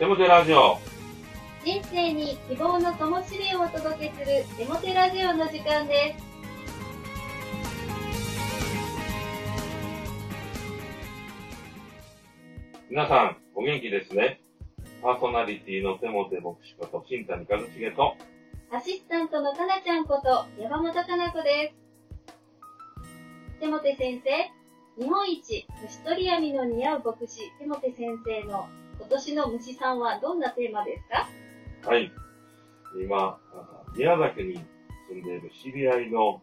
テモテラジオ。人生に希望の灯火をお届けするデモテラジオの時間です。皆さん、お元気ですね。パーソナリティのテモテ牧師こと新谷和重と、アシスタントのかなちゃんこと山本かな子です。テモテ先生、日本一虫取り網の似合う牧師テモテ先生の今年の虫さんはどんなテーマですか？はい。今、宮崎に住んでいる知り合いのお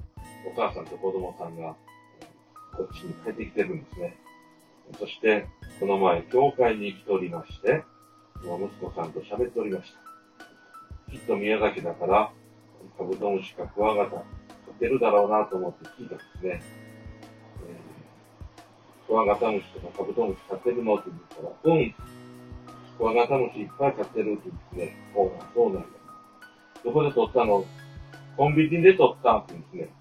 母さんと子供さんが、こっちに帰ってきてるんですね。そして、この前、教会に来ておりまして、息子さんと喋っておりました。きっと宮崎だから、カブトムシかクワガタ、飼ってるだろうなと思って聞いたんですね。えークワガタムシとかカブトムシ飼ってるのって言ったら、うん、クワガタムシいっぱい飼ってるって言ってね、ほう、そうなんだ。どこで取ったのコンビニで取ったって言うんですね。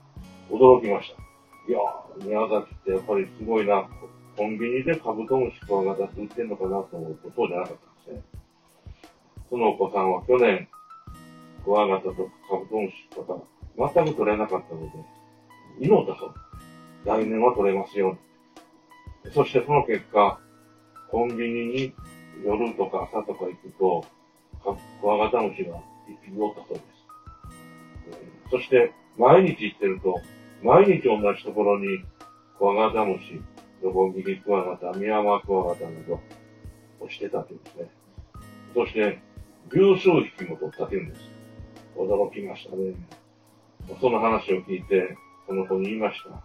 驚きました。いやー、宮崎ってやっぱりすごいな。コンビニでカブトムシクワガタって売ってんのかなと思うと、そうじゃなかったんですね。そのお子さんは去年、クワガタとかカブトムシとか全く取れなかったので、祈ったそう。来年は取れますよ。そしてその結果、コンビニに夜とか朝とか行くと、かクワガタムシが一匹おったそうです。そして、毎日行ってると、毎日同じところに、クワガタムシ、ノコギリクワガタ、ミヤマクワガタなど、をしてたというんですね。そして、十数匹も取ったというんです。驚きましたね。その話を聞いて、その子に言いました。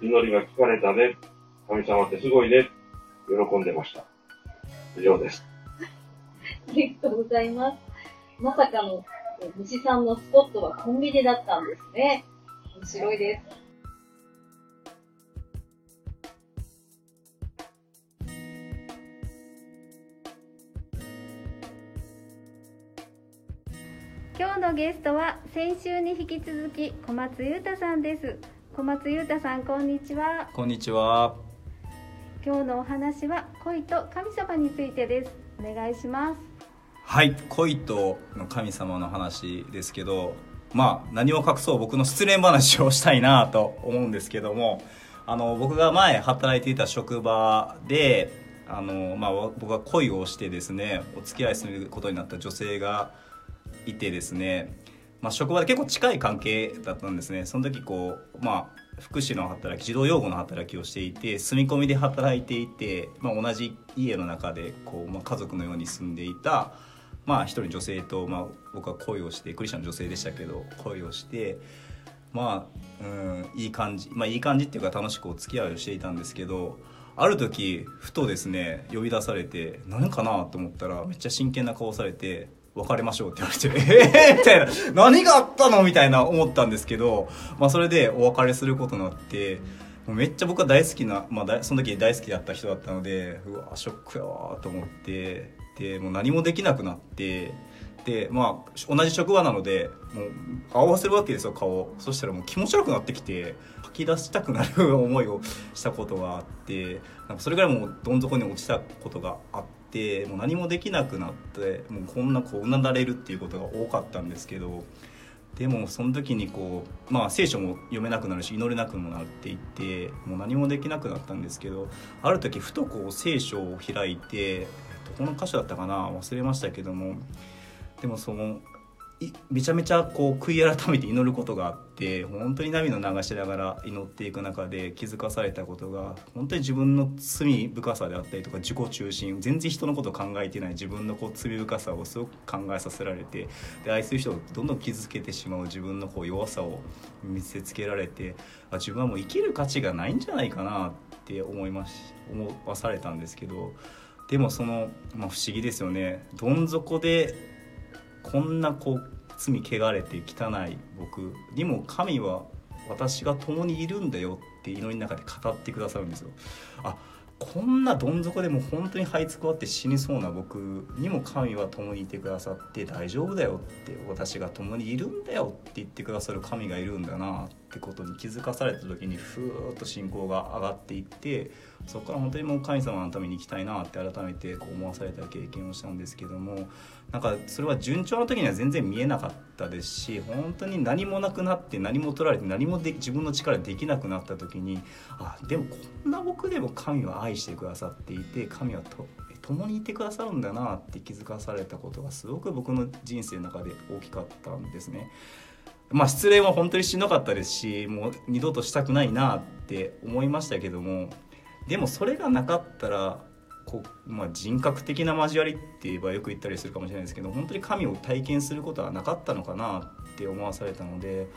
祈りが聞かれたね。神様ってすごいね。喜んでました。以上です。ありがとうございます。まさかのえ虫さんのスポットはコンビニだったんですね。面白いです。今日のゲストは先週に引き続き小松優太さんです小松優太さんこんにちはこんにちは。今日のお話は恋と神様についてです。お願いします。はい、恋との神様の話ですけど、まあ何を隠そう僕の失恋話をしたいなと思うんですけども、あの僕が前働いていた職場で、あのまあ僕が恋をしてですね、お付き合いすることになった女性がいてですね、まあ職場で結構近い関係だったんですね。その時こうまあ福祉の働き児童養護の働きをしていて住み込みで働いていて、まあ、同じ家の中でこう、まあ、家族のように住んでいた、まあ、一人女性と、まあ、僕は恋をしてクリスチャンの女性でしたけど恋をしてまあ、うん、いい感じまあいい感じっていうか楽しくお付き合いをしていたんですけどある時ふとですね呼び出されて何かなと思ったらめっちゃ真剣な顔されて別れましょうって言われて、えー、みたいな、何があったのみたいな思ったんですけど、まあそれでお別れすることになって、もうめっちゃ僕は大好きな、まあだその時大好きだった人だったので、うわ、ショックやわと思って、で、もう何もできなくなって、で、まあ同じ職場なので、もう合わせるわけですよ、顔を。そしたらもう気持ち悪くなってきて、吐き出したくなる思いをしたことがあって、なんかそれぐらいもうどん底に落ちたことがあって、もう何もできなくなってもうこんなこううなだれるっていうことが多かったんですけどでもその時にこうまあ聖書も読めなくなるし祈れなくもなっていってもう何もできなくなったんですけどある時ふとこう聖書を開いてどこの箇所だったかな忘れましたけどもでもそのめちゃめちゃこう悔い改めて祈ることがあって本当に涙を流しながら祈っていく中で気づかされたことが本当に自分の罪深さであったりとか自己中心全然人のことを考えてない自分のこう罪深さをすごく考えさせられてで愛する人をどんどん傷つけてしまう自分のこう弱さを見せつけられてあ自分はもう生きる価値がないんじゃないかなって思いまし思わされたんですけどでもその、まあ、不思議ですよね。どん底でこんなこう罪汚れて汚い僕にも神は私が共にいるんだよって祈りの中で語ってくださるんですよ。あこんなどん底でも本当に這いつくばって死にそうな僕にも神は共にいてくださって大丈夫だよって私が共にいるんだよって言ってくださる神がいるんだなっってことに気づかされた時にふーっと信仰が上がっていってそこから本当にもう神様のために生きたいなって改めてこう思わされた経験をしたんですけどもなんかそれは順調な時には全然見えなかったですし本当に何もなくなって何も取られて何もで自分の力でできなくなった時にあでもこんな僕でも神は愛してくださっていて神はと共にいてくださるんだなって気づかされたことがすごく僕の人生の中で大きかったんですね。まあ失恋は本当にしんどかったですしもう二度としたくないなって思いましたけどもでもそれがなかったらこう、まあ、人格的な交わりって言えばよく言ったりするかもしれないですけど本当に神を体験することはなかったのかなって思わされたので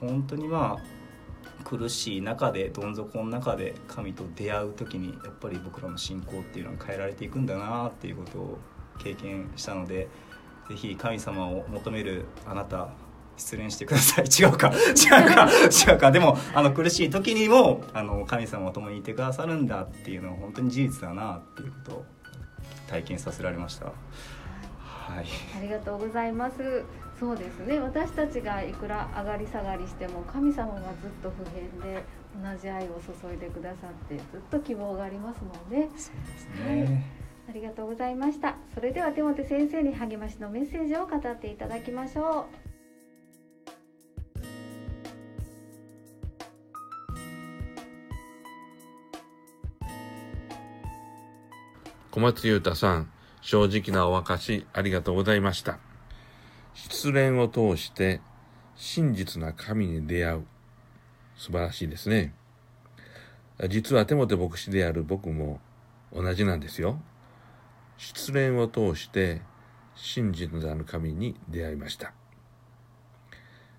本当にまあ苦しい中でどん底の中で神と出会う時にやっぱり僕らの信仰っていうのは変えられていくんだなっていうことを経験したので是非神様を求めるあなた失恋してください。違うか。違うか。違うか。でもあの苦しい時にもあの神様は共にいてくださるんだっていうのは本当に事実だなっていうことを体験させられました。はい。ありがとうございます。そうですね。私たちがいくら上がり下がりしても神様がずっと不変で同じ愛を注いでくださってずっと希望がありますもんね。そうですね、はい。ありがとうございました。それでは手元先生に励ましのメッセージを語っていただきましょう小松優太さん、正直なお明かしありがとうございました。失恋を通して真実な神に出会う。素晴らしいですね。実は手元牧師である僕も同じなんですよ。失恋を通して真実なる神に出会いました。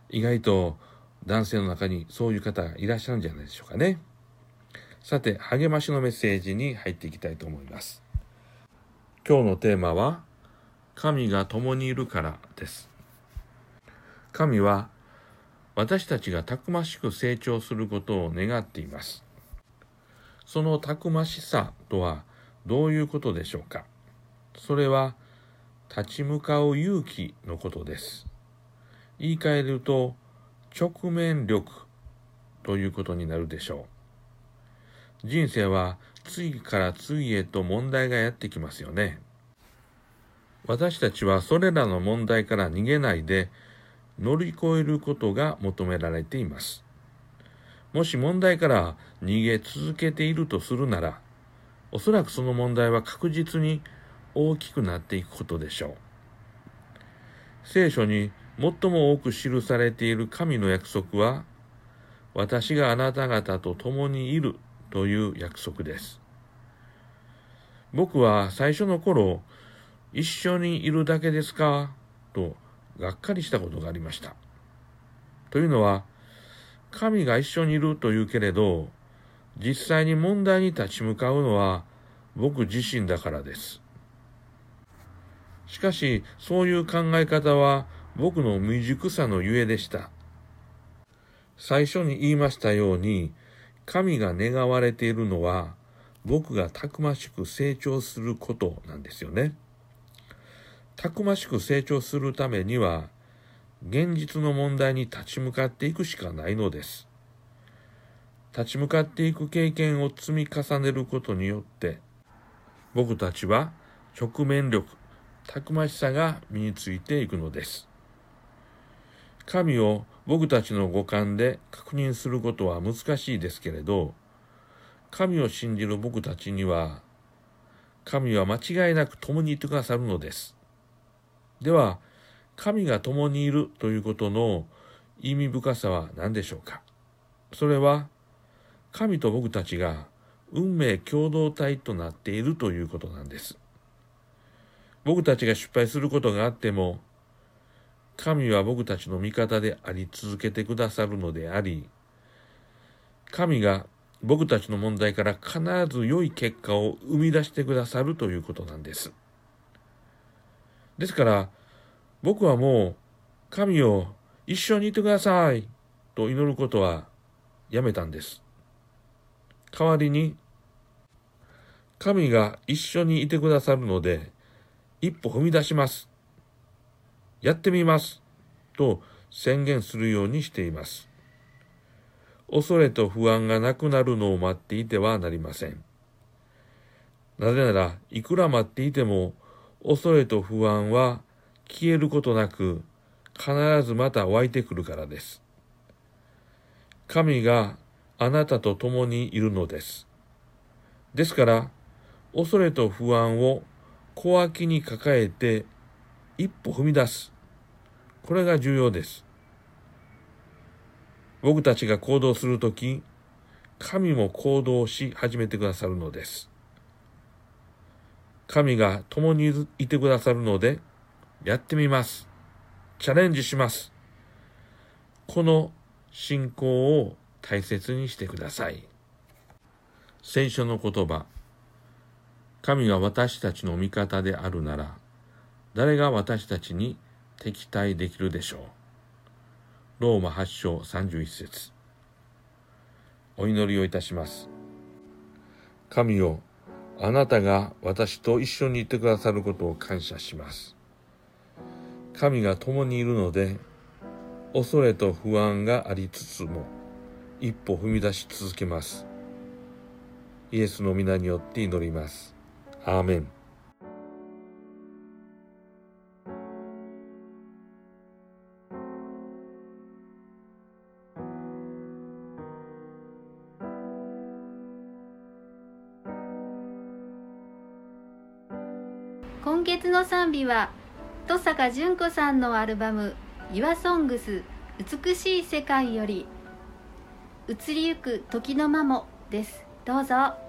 意外と男性の中にそういう方いらっしゃるんじゃないでしょうかね。さて、励ましのメッセージに入っていきたいと思います。今日のテーマは、神が共にいるからです。神は、私たちがたくましく成長することを願っています。そのたくましさとはどういうことでしょうかそれは、立ち向かう勇気のことです。言い換えると、直面力ということになるでしょう。人生は次から次へと問題がやってきますよね。私たちはそれらの問題から逃げないで乗り越えることが求められています。もし問題から逃げ続けているとするなら、おそらくその問題は確実に大きくなっていくことでしょう。聖書に最も多く記されている神の約束は、私があなた方と共にいるという約束です。僕は最初の頃、一緒にいるだけですか？とがっかりしたことがありました。というのは、神が一緒にいるというけれど、実際に問題に立ち向かうのは僕自身だからです。しかし、そういう考え方は僕の未熟さのゆえでした。最初に言いましたように、神が願われているのは、僕がたくましく成長することなんですよね。たくましく成長するためには、現実の問題に立ち向かっていくしかないのです。立ち向かっていく経験を積み重ねることによって、僕たちは直面力、たくましさが身についていくのです。神を僕たちの五感で確認することは難しいですけれど、神を信じる僕たちには、神は間違いなく共にいてくださるのです。では、神が共にいるということの意味深さは何でしょうか？それは、神と僕たちが運命共同体となっているということなんです。僕たちが失敗することがあっても、神は僕たちの味方であり続けてくださるのであり、神が僕たちの問題から必ず良い結果を生み出してくださるということなんです。ですから、僕はもう、神を一緒にいてくださいと祈ることはやめたんです。代わりに、神が一緒にいてくださるので、一歩踏み出します。やってみます。と宣言するようにしています。恐れと不安がなくなるのを待っていてはなりません。なぜなら、いくら待っていても、恐れと不安は消えることなく、必ずまた湧いてくるからです。神があなたと共にいるのです。ですから、恐れと不安を小脇に抱えて一歩踏み出す。これが重要です。僕たちが行動するとき、神も行動し始めてくださるのです。神が共にいてくださるので、やってみます。チャレンジします。この信仰を大切にしてください。聖書の言葉。神が私たちの味方であるなら、誰が私たちに敵対できるでしょう？ローマ8章31節お祈りをいたします。神よ、あなたが私と一緒にいてくださることを感謝します。神が共にいるので、恐れと不安がありつつも、一歩踏み出し続けます。イエスの皆によって祈ります。アーメン。今月の賛美は登坂淳子さんのアルバム「Your Songs 美しい世界」より「移りゆく時の間も」ですどうぞ。